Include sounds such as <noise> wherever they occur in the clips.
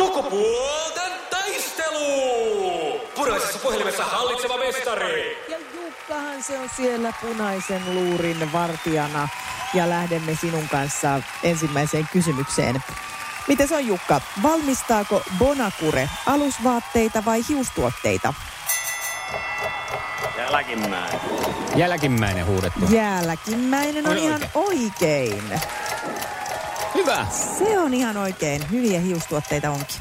Sukupuolten taistelu! Puraisessa puhelimessa hallitseva mestari. Ja Jukkahan se on siellä punaisen luurin vartijana. Ja lähdemme sinun kanssa ensimmäiseen kysymykseen. Miten se on Jukka? Valmistaako Bonakure alusvaatteita vai hiustuotteita? Jälkimmäinen. Jälkimmäinen huudettu. Jälkimmäinen on Oli ihan oikein. Hyvä. Se on ihan oikein. Hyviä hiustuotteita onkin.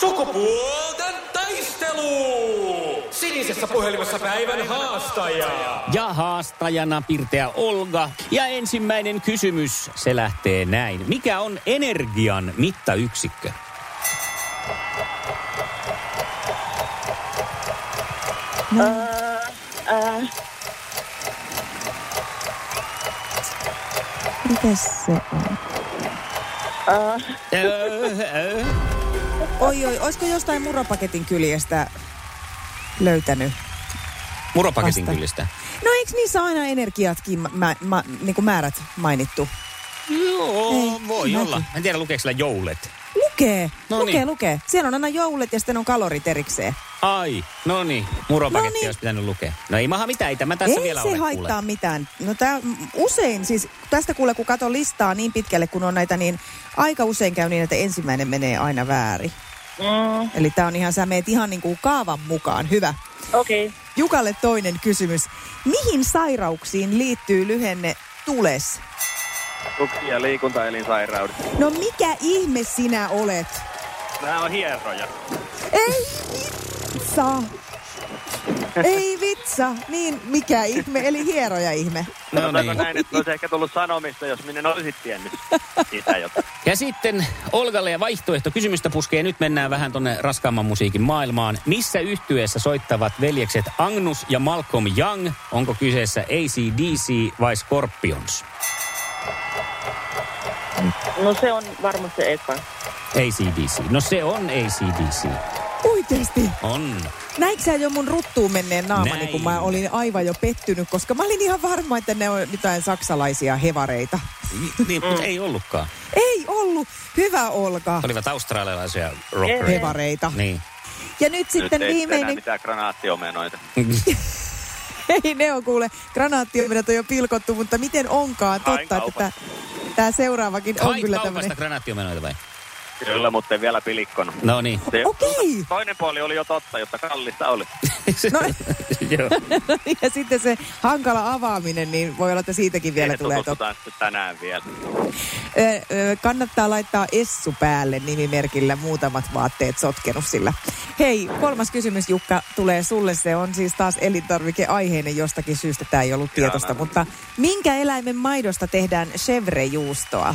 Sukupuolten taistelu! Sinisessä puhelimessa päivän haastaja. Ja haastajana Pirteä Olga. Ja ensimmäinen kysymys, se lähtee näin. Mikä on energian mittayksikkö? Mites se on? Öö. Oi, oi, olisiko jostain muropaketin kyljestä löytänyt? Muropaketin Vasta. kyllistä. No eikö niissä aina energiatkin mä, mä, mä, niin kuin määrät mainittu? Joo, Ei, voi mäkin. olla. Mä en tiedä, lukeeko sillä joulet. Lukee, No lukee, niin. lukee. Siellä on aina joulet ja sitten on kalorit erikseen. Ai, no niin. Muropaketti Noniin. olisi pitänyt lukea. No ei maha mitään, ei tämä tässä Ei vielä se ole haittaa kuule. mitään. No tää, usein siis, tästä kuule kun katon listaa niin pitkälle kun on näitä, niin aika usein käy niin, että ensimmäinen menee aina väärin. Mm, Eli tää on ihan, sä meet ihan niin kuin kaavan mukaan. Hyvä. Okei. Okay. Jukalle toinen kysymys. Mihin sairauksiin liittyy lyhenne TULES? Tuki- ja liikuntaelinsairaudet. No mikä ihme sinä olet? Nämä on hieroja. Ei vitsa. Ei vitsa. Niin, mikä ihme, eli hieroja ihme. No Sanotaanko niin. näin, että olisi ehkä tullut sanomista, jos minä olisit tiennyt sitä jotain. <laughs> Ja sitten Olgalle ja vaihtoehto kysymystä puskee. Nyt mennään vähän tonne raskaamman musiikin maailmaan. Missä yhtyeessä soittavat veljekset Agnus ja Malcolm Young? Onko kyseessä ACDC vai Scorpions? No se on varmasti eka. ACDC. No se on ACDC. Oikeesti. On. Näitkö sä jo mun ruttuun menneen naamani, Näin. kun mä olin aivan jo pettynyt, koska mä olin ihan varma, että ne on jotain saksalaisia hevareita. Niin, mutta ei ollutkaan. Ei ollut. Hyvä Olka. Olivat australialaisia rockereita. Hevareita. Niin. Ja nyt sitten Nyt viimeinen, mitään granaattiomenoita. <laughs> ei ne on kuule, granaattiomenat on jo pilkottu, mutta miten onkaan totta, että. Tämä seuraavakin on Hait kyllä kaupasta tämmöinen. granaattiomenoita vai? Kyllä, mutta ei vielä pilikkonut. No niin. Se- Okei. Toinen puoli oli jo totta, jotta kallista oli. <laughs> No, <laughs> Joo. <laughs> ja sitten se hankala avaaminen, niin voi olla, että siitäkin vielä Siihen tulee totta. tänään vielä. Kannattaa laittaa Essu päälle nimimerkillä muutamat vaatteet sotkenut sillä. Hei, kolmas kysymys Jukka tulee sulle. Se on siis taas elintarvikeaiheinen jostakin syystä. Tämä ei ollut tietosta, Ihanaa. mutta minkä eläimen maidosta tehdään chevre-juustoa?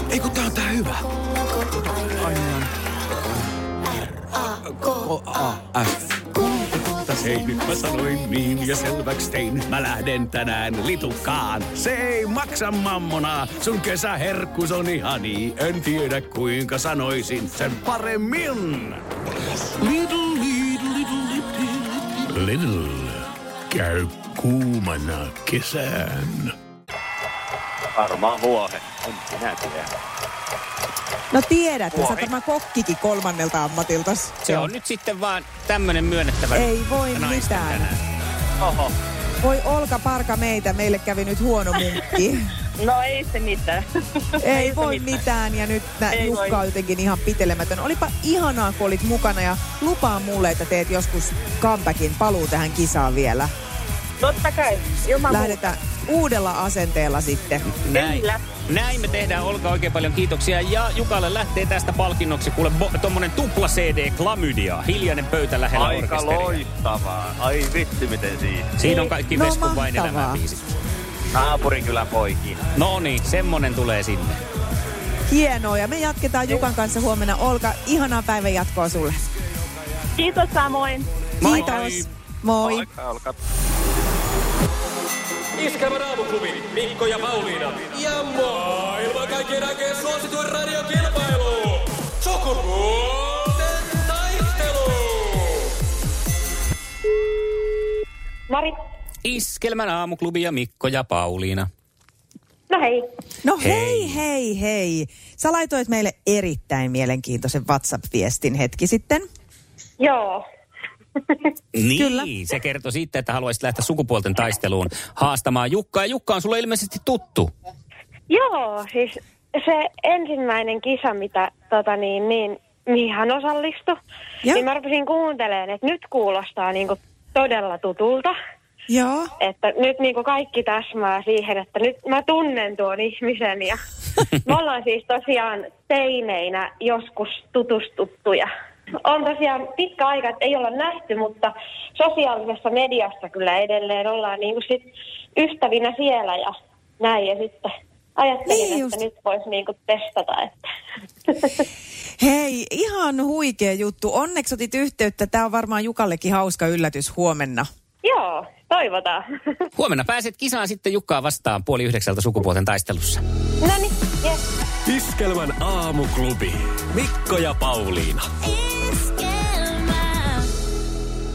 Ei kun tää on tää hyvä. Ai niin. F. Hei, nyt mä sanoin niin ja selväks tein. Mä lähden tänään litukaan. Se ei maksa mammonaa. Sun kesäherkkus on ihani. En tiedä kuinka sanoisin sen paremmin. Little, little, little, little, little. Käy kuumana kesään. Varmaan vuohe. En minä tiedä. No tiedät, sä tämä kokkikin kolmannelta ammatilta. Se on nyt sitten vaan tämmönen myönnettävä Ei voi mitään. tänään. Oho. Voi Olka parka meitä, meille kävi nyt huono munkki. <laughs> No ei se mitään. Ei se voi mitään. mitään ja nyt nä, Ei Jukka voi. on jotenkin ihan pitelemätön. Olipa ihanaa, kun olit mukana ja lupaa mulle, että teet joskus comebackin paluu tähän kisaan vielä. Totta kai. Ilman Lähdetään uudella asenteella sitten. Näin. Kyllä. Näin me tehdään. Olka oikein paljon kiitoksia. Ja Jukalle lähtee tästä palkinnoksi kuule bo- tommonen tupla CD Klamydia. Hiljainen pöytä lähellä Aika orkesteria. loistavaa. Ai vitsi miten siinä. Siinä on kaikki No, Veskun vain elämää biisit. Naapurin kylän poikia. No niin, semmonen tulee sinne. Hienoa ja me jatketaan Jukan kanssa huomenna. Olka, ihanaa päivän jatkoa sulle. Kiitos samoin. Kiitos. Moi. Aika olkaa. Iskelmän aamuklubi, Mikko ja Pauliina. Ja maailman kaikkien aikeen suosituen radiokilpailu. Sukupuolten taistelu. Mari. Iskelmän aamuklubi ja Mikko ja Pauliina. No hei. No Hei. hei, hei, hei. Sä laitoit meille erittäin mielenkiintoisen WhatsApp-viestin hetki sitten. Joo. Niin, Kyllä. se kertoi siitä, että haluaisit lähteä sukupuolten taisteluun haastamaan Jukkaa. Ja Jukka on sulle ilmeisesti tuttu. Joo, siis se ensimmäinen kisa, mitä tota niin, niin, mihin hän osallistui, Joo. niin mä rupesin kuuntelemaan, että nyt kuulostaa niinku todella tutulta. Joo. Että nyt niinku kaikki täsmää siihen, että nyt mä tunnen tuon ihmisen ja <laughs> me ollaan siis tosiaan teineinä joskus tutustuttuja. On tosiaan pitkä aika, että ei olla nähty, mutta sosiaalisessa mediassa kyllä edelleen ollaan niinku sit ystävinä siellä ja näin. Ja sitten ajattelin, Niin niin just. että nyt voisi niinku testata. Että. <laughs> Hei, ihan huikea juttu. Onneksi otit yhteyttä. Tämä on varmaan Jukallekin hauska yllätys huomenna. Joo, toivotaan. <laughs> Huomenna pääset kisaan sitten Jukkaa vastaan puoli yhdeksältä sukupuolten taistelussa. no niin, yes. Iskelmän aamuklubi. Mikko ja Pauliina.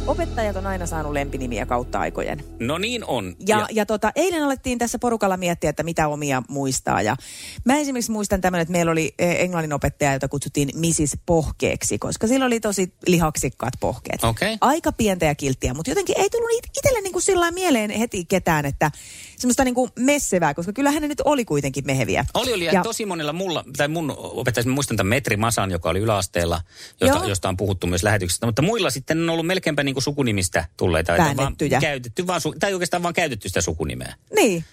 Opettajat on aina saanut lempinimiä kautta aikojen. No niin on. Ja, ja, ja tota, eilen alettiin tässä porukalla miettiä, että mitä omia muistaa. Ja mä esimerkiksi muistan tämmöinen, että meillä oli eh, englannin opettaja, jota kutsuttiin Mrs. Pohkeeksi, koska sillä oli tosi lihaksikkaat pohkeet. Okei. Aika pientä ja kilttiä, mutta jotenkin ei tullut it- itselle niin kuin sillä mieleen heti ketään, että semmoista niin kuin messevää, koska kyllähän ne nyt oli kuitenkin meheviä. Oli, oli. Ja tosi monella mulla, tai mun opettajassa, muistan tämän Metri Masan, joka oli yläasteella, josta, Joo. josta on puhuttu myös lähetyksestä. Mutta muilla sitten on ollut melkeinpä niin kuin sukunimistä tulleita. että vaan Väännettyjä. Käytetty vaan, su- tai oikeastaan vaan käytetty sitä sukunimeä. Niin.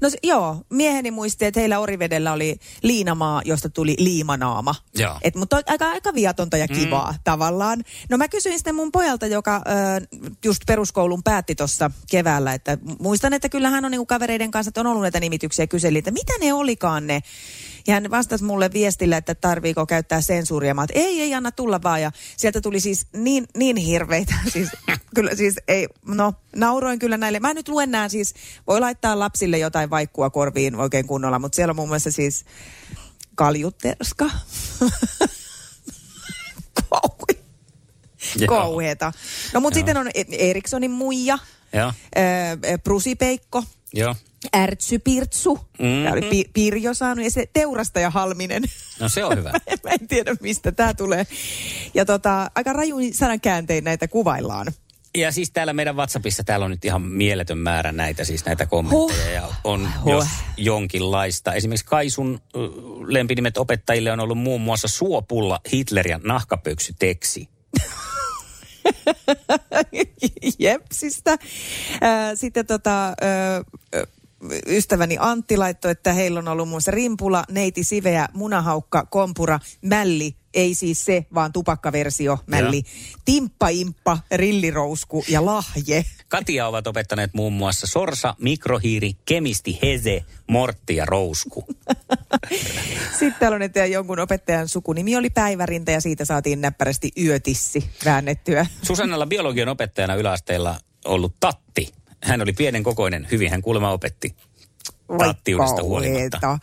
No joo, mieheni muisti, että heillä Orivedellä oli liinamaa, josta tuli liimanaama. Joo. Et, mutta aika, aika viatonta ja kivaa mm. tavallaan. No mä kysyin sitten mun pojalta, joka ö, just peruskoulun päätti tuossa keväällä, että muistan, että kyllä hän on niinku kavereiden kanssa, että on ollut näitä nimityksiä ja kyseli, että mitä ne olikaan ne. Ja hän vastasi mulle viestillä, että tarviiko käyttää sensuuria. Mä ei, ei, anna tulla vaan. Ja sieltä tuli siis niin, niin hirveitä. <laughs> Siis, kyllä siis ei, no nauroin kyllä näille. Mä nyt luen nää siis, voi laittaa lapsille jotain vaikkua korviin oikein kunnolla, mutta siellä on muun muassa siis kaljuterska. <laughs> Kauheeta. No mutta sitten on E- Erikssonin muija, Joo, Prusipeikko, joo. Ärtsy-Pirtsu, Mhm. tämä oli pi- Pirjo saanut, ja se teurastaja Halminen. No se on hyvä. <laughs> Mä en tiedä, mistä tämä tulee. Ja tota, aika rajuin sanankääntein näitä kuvaillaan. Ja siis täällä meidän WhatsAppissa täällä on nyt ihan mieletön määrä näitä, siis näitä kommentteja. Huh. Ja on Huh. jos jonkinlaista. Esimerkiksi Kaisun lempinimet opettajille on ollut muun muassa Suopulla, Hitler ja Nahkapöksy Teksi. <laughs> Jepsistä. Sitten tota, ystäväni Antti laittoi, että heillä on ollut muun muassa rimpula, neiti siveä, munahaukka, kompura, mälli, ei siis se, vaan tupakkaversio, mälli, timppa-imppa, rillirousku ja lahje. Katia ovat opettaneet muun muassa Sorsa, Mikrohiiri, Kemisti, Heze, Mortti ja Rousku. <laughs> Sitten täällä on, että jonkun opettajan sukunimi oli Päivärinta ja siitä saatiin näppärästi yötissi väännettyä. Susannalla biologian opettajana yläasteella ollut Tatti. Hän oli pienen kokoinen, hyvin hän kuulemma opetti. Tattiudesta huolimatta.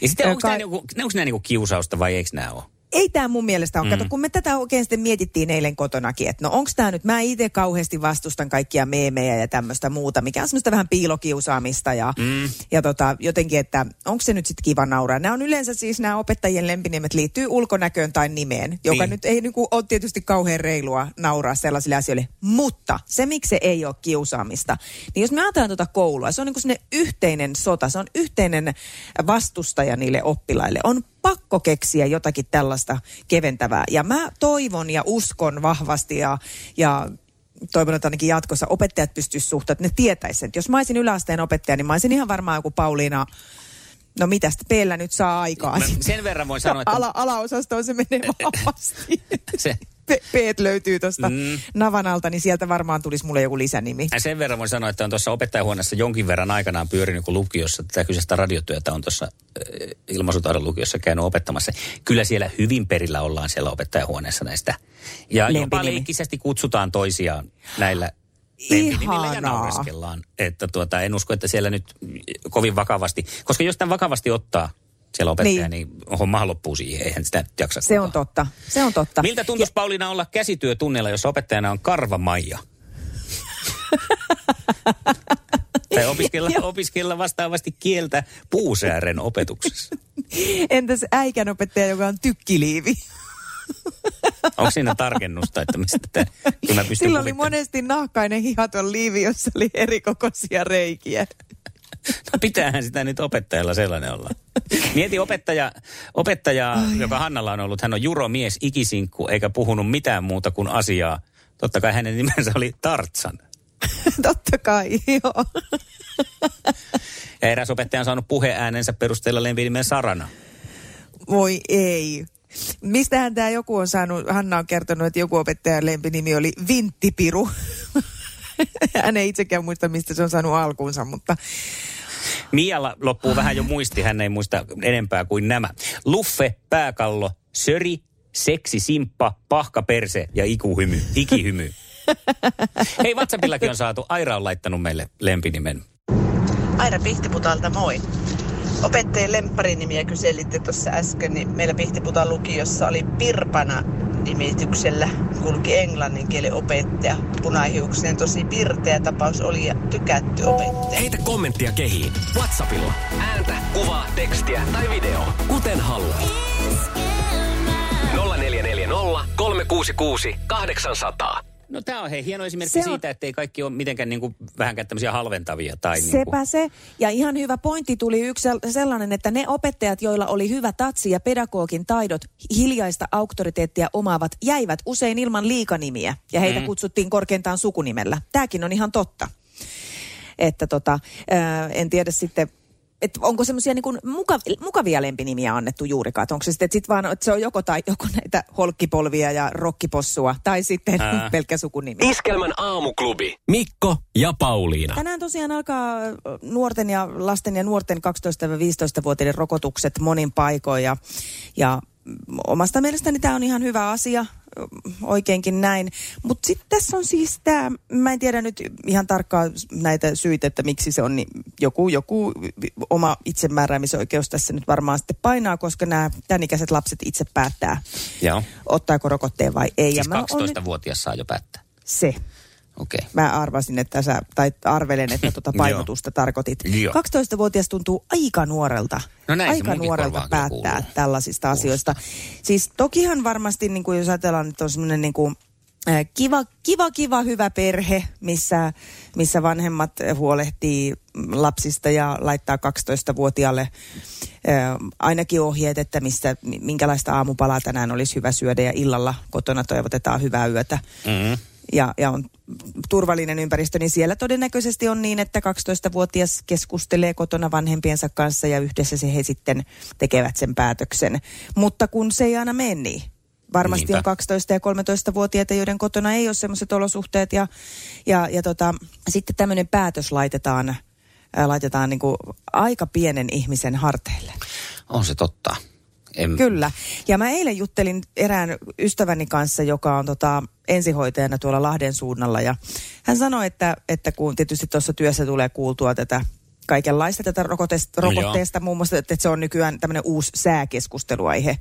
Ja sitten onko nämä, niinku, onko nämä niinku kiusausta vai eikö nämä ole? Ei tämä mun mielestä ole. Mm. Kato, kun me tätä oikein sitten mietittiin eilen kotonakin, että no onko tämä nyt, mä itse kauheasti vastustan kaikkia meemejä ja tämmöistä muuta, mikä on semmoista vähän piilokiusaamista ja, mm. ja tota, jotenkin, että onko se nyt sitten kiva nauraa. Nämä on yleensä siis nämä opettajien lempinimet liittyy ulkonäköön tai nimeen, joka niin. nyt ei niinku ole tietysti kauhean reilua nauraa sellaisille asioille. Mutta se, miksi se ei ole kiusaamista, niin jos me ajatellaan tuota koulua, se on niinku yhteinen sota, se on yhteinen vastustaja niille oppilaille. On pakko keksiä jotakin tällaista keventävää. Ja mä toivon ja uskon vahvasti ja, ja toivon, että ainakin jatkossa opettajat pystyisivät suhtautumaan, että ne tietäisivät. Jos mä olisin yläasteen opettaja, niin mä olisin ihan varmaan joku Pauliina No mitä Peellä nyt saa aikaa? Mä sen verran voin sanoa, että... <laughs> Ala, alaosastoon se menee vahvasti. se, Peet löytyy tuosta mm. navan alta, niin sieltä varmaan tulisi mulle joku lisänimi. Ja sen verran voin sanoa, että on tuossa opettajahuoneessa jonkin verran aikanaan pyörinyt, kun lukiossa tätä kyseistä radiotyötä on tuossa äh, ilmaisutaidon lukiossa käynyt opettamassa. Kyllä siellä hyvin perillä ollaan siellä opettajahuoneessa näistä. Ja jopa leikkisesti kutsutaan toisiaan näillä lempinimillä ja naureskellaan. Että tuota, en usko, että siellä nyt kovin vakavasti, koska jos tämän vakavasti ottaa, siellä opettaja, niin, niin homma loppuu siihen. Eihän sitä jaksa. Se on totta. Se on totta. Miltä tuntuisi ja... Pauliina olla käsityötunnilla, jos opettajana on Karva Maija? <laughs> tai opiskella, opiskella vastaavasti kieltä puusäären opetuksessa. <laughs> Entäs äikän opettaja, joka on tykkiliivi? <laughs> Onko siinä tarkennusta, että mistä te, mä Sillä oli monesti nahkainen hihaton liivi, jossa oli erikokoisia reikiä. No pitäähän sitä nyt opettajalla sellainen olla. Mieti opettaja, opettaja Ai. joka Hannalla on ollut. Hän on juromies, ikisinkku, eikä puhunut mitään muuta kuin asiaa. Totta kai hänen nimensä oli Tartsan. <laughs> Totta kai, joo. Ja eräs opettaja on saanut puheäänensä perusteella lempinimen Sarana. Voi ei. Mistähän tämä joku on saanut, Hanna on kertonut, että joku opettajan lempinimi oli Vinttipiru. <laughs> <laughs> Hän ei itsekään muista, mistä se on saanut alkuunsa, mutta... Mialla loppuu vähän jo muisti, hän ei muista enempää kuin nämä. Luffe, pääkallo, söri, seksi, simppa, pahka, perse ja ikuhymy, ikihymy. <laughs> Hei, WhatsAppillakin on saatu. Aira on laittanut meille lempinimen. Aira Pihtiputalta, moi. Opettajien lempparinimiä kyselitte tuossa äsken, niin meillä Pihtiputan lukiossa oli Pirpana nimityksellä kulki englannin kielen opettaja. Punaihiuksinen tosi pirteä tapaus oli ja tykätty opettaja. Heitä kommenttia kehiin. Whatsappilla. Ääntä, kuvaa, tekstiä tai video. Kuten haluat. 0440 366 800. No tämä on hei hieno esimerkki se siitä, että ei kaikki ole mitenkään niin kuin, vähänkään tämmöisiä halventavia. Tai Sepä niin kuin... se. Ja ihan hyvä pointti tuli yksi sellainen, että ne opettajat, joilla oli hyvä tatsi ja pedagogin taidot, hiljaista auktoriteettia omaavat, jäivät usein ilman liikanimiä. Ja heitä mm. kutsuttiin korkeintaan sukunimellä. Tämäkin on ihan totta. Että tota, ää, en tiedä sitten että onko semmoisia niin mukav, mukavia lempinimiä annettu juurikaan? Onko se sitten sit vaan, että se on joko, tai, joko näitä holkkipolvia ja rokkipossua, tai sitten Ää. <laughs> pelkkä sukunimi. Iskelmän aamuklubi. Mikko ja Pauliina. Tänään tosiaan alkaa nuorten ja lasten ja nuorten 12-15-vuotiaiden rokotukset monin paikoin. Ja, ja omasta mielestäni tämä on ihan hyvä asia oikeinkin näin. Mutta sitten tässä on siis tämä, mä en tiedä nyt ihan tarkkaan näitä syitä, että miksi se on, niin joku, joku oma itsemääräämisoikeus tässä nyt varmaan sitten painaa, koska nämä tämän ikäiset lapset itse päättää, Joo. ottaako rokotteen vai ei. Siis ja 12-vuotias saa jo päättää? Se. Okay. Mä arvasin, että sä, tai arvelen, että tuota <laughs> painotusta tarkoitit. Joo. 12-vuotias tuntuu aika nuorelta. No näin aika nuorelta päättää kuuluu. tällaisista Kuulosta. asioista. Siis tokihan varmasti, niin kuin jos ajatellaan, että on semmoinen niin kuin, kiva, kiva, kiva, hyvä perhe, missä, missä vanhemmat huolehtii lapsista ja laittaa 12-vuotiaalle ainakin ohjeet, että missä, minkälaista aamupalaa tänään olisi hyvä syödä ja illalla kotona toivotetaan hyvää yötä. Mm-hmm ja, ja on turvallinen ympäristö, niin siellä todennäköisesti on niin, että 12-vuotias keskustelee kotona vanhempiensa kanssa ja yhdessä se he sitten tekevät sen päätöksen. Mutta kun se ei aina mene niin. Varmasti Niinpä. on 12- ja 13-vuotiaita, joiden kotona ei ole sellaiset olosuhteet ja, ja, ja tota, sitten tämmöinen päätös laitetaan, ää, laitetaan niin kuin aika pienen ihmisen harteille. On se totta. En... Kyllä. Ja mä eilen juttelin erään ystäväni kanssa, joka on tota, ensihoitajana tuolla Lahden suunnalla. Ja hän sanoi, että, että kun tietysti tuossa työssä tulee kuultua tätä kaikenlaista tätä rokotesta, No rokotteesta, muun muassa, että se on nykyään tämmöinen uusi sääkeskusteluaihe.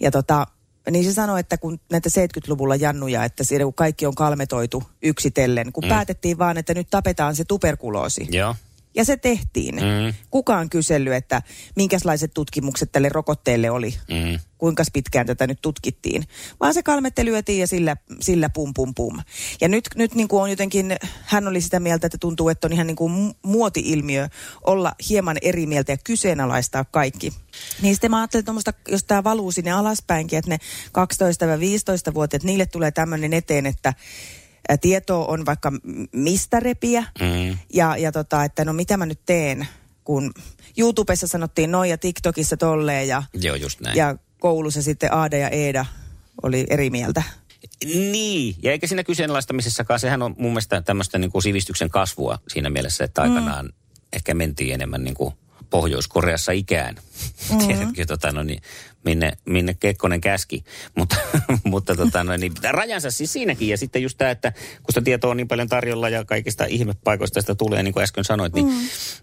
Ja tota, niin se sanoi, että kun näitä 70-luvulla jannuja, että siinä kun kaikki on kalmetoitu yksitellen, kun mm. päätettiin vaan, että nyt tapetaan se tuberkuloosi. Joo. Ja se tehtiin. Mm. Kukaan kysellyt, että minkälaiset tutkimukset tälle rokotteelle oli. Mm. Kuinka pitkään tätä nyt tutkittiin. Vaan se kalmette lyötiin ja sillä, sillä pum pum pum. Ja nyt, nyt niin kuin on jotenkin, hän oli sitä mieltä, että tuntuu, että on ihan niin kuin mu- muoti-ilmiö olla hieman eri mieltä ja kyseenalaistaa kaikki. Niin sitten mä ajattelin, että jos tämä valuu sinne alaspäinkin, että ne 12-15-vuotiaat, niille tulee tämmöinen eteen, että tietoa on vaikka mistä repiä. Mm. Ja, ja tota, että no mitä mä nyt teen, kun YouTubessa sanottiin noin ja TikTokissa tolleen ja, Joo, just näin. ja koulussa sitten Aada ja Eeda oli eri mieltä. Niin, ja eikä siinä kyseenalaistamisessakaan, sehän on mun mielestä tämmöistä niin kuin sivistyksen kasvua siinä mielessä, että aikanaan mm. ehkä mentiin enemmän niin kuin Pohjois-Koreassa ikään. Mm-hmm. Tiedätkö, tota, no niin, minne, minne Kekkonen käski. Mutta, <laughs> mutta tota, no niin, rajansa siis siinäkin. Ja sitten just tämä, että kun sitä tietoa on niin paljon tarjolla ja kaikista ihmepaikoista sitä tulee, niin kuin äsken sanoit, niin, mm.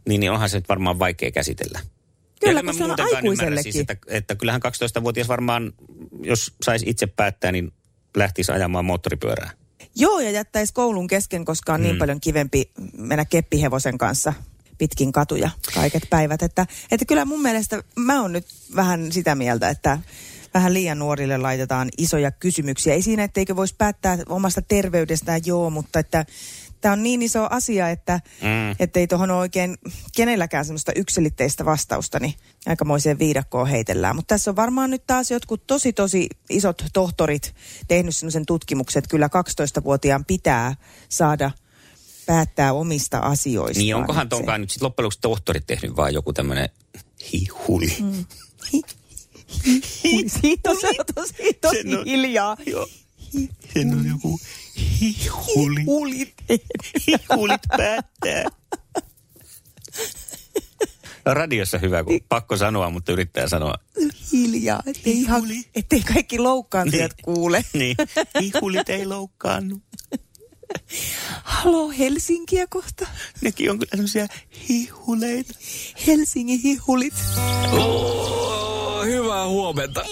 niin, niin onhan se nyt varmaan vaikea käsitellä. Kyllä, kun se on ymmärrä aikuisellekin. Siis, että, että kyllähän 12-vuotias varmaan, jos saisi itse päättää, niin lähtisi ajamaan moottoripyörää. Joo, ja jättäisi koulun kesken, koska on mm. niin paljon kivempi mennä keppihevosen kanssa pitkin katuja kaiket päivät. Että, että kyllä mun mielestä mä oon nyt vähän sitä mieltä, että vähän liian nuorille laitetaan isoja kysymyksiä. Ei siinä, etteikö voisi päättää omasta terveydestään, joo, mutta että tämä on niin iso asia, että Mm. ei tuohon oikein kenelläkään semmoista yksilitteistä vastausta, niin aikamoiseen viidakkoon heitellään. Mutta tässä on varmaan nyt taas jotkut tosi tosi isot tohtorit tehnyt semmoisen tutkimuksen, että kyllä 12-vuotiaan pitää saada päättää omista asioistaan. Niin onkohan tonkaan nyt sitten loppujen lopuksi tohtorit tehnyt vaan joku tämmöinen hihuli. Mm. Siitä on, tosi, tosi on- hiljaa. Joo. Sen on joku hihuli. Hihulit. Hihulit päättää. No, radiossa hyvä, kun pakko sanoa, mutta yrittää sanoa. hiljaa, ettei, ihan, ettei kaikki loukkaantujat Niin. kuule. Niin, hihulit ei loukkaannut. Halo Helsinkiä kohta. Nekin on kyllä sellaisia hihuleita. Helsingin hihulit. Oh, hyvää huomenta.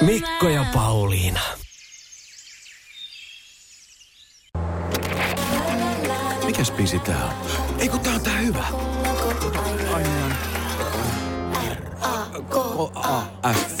Mikko ja Pauliina. Mikäs biisi tää on? Ei kun tää on tää hyvä. K-A-F.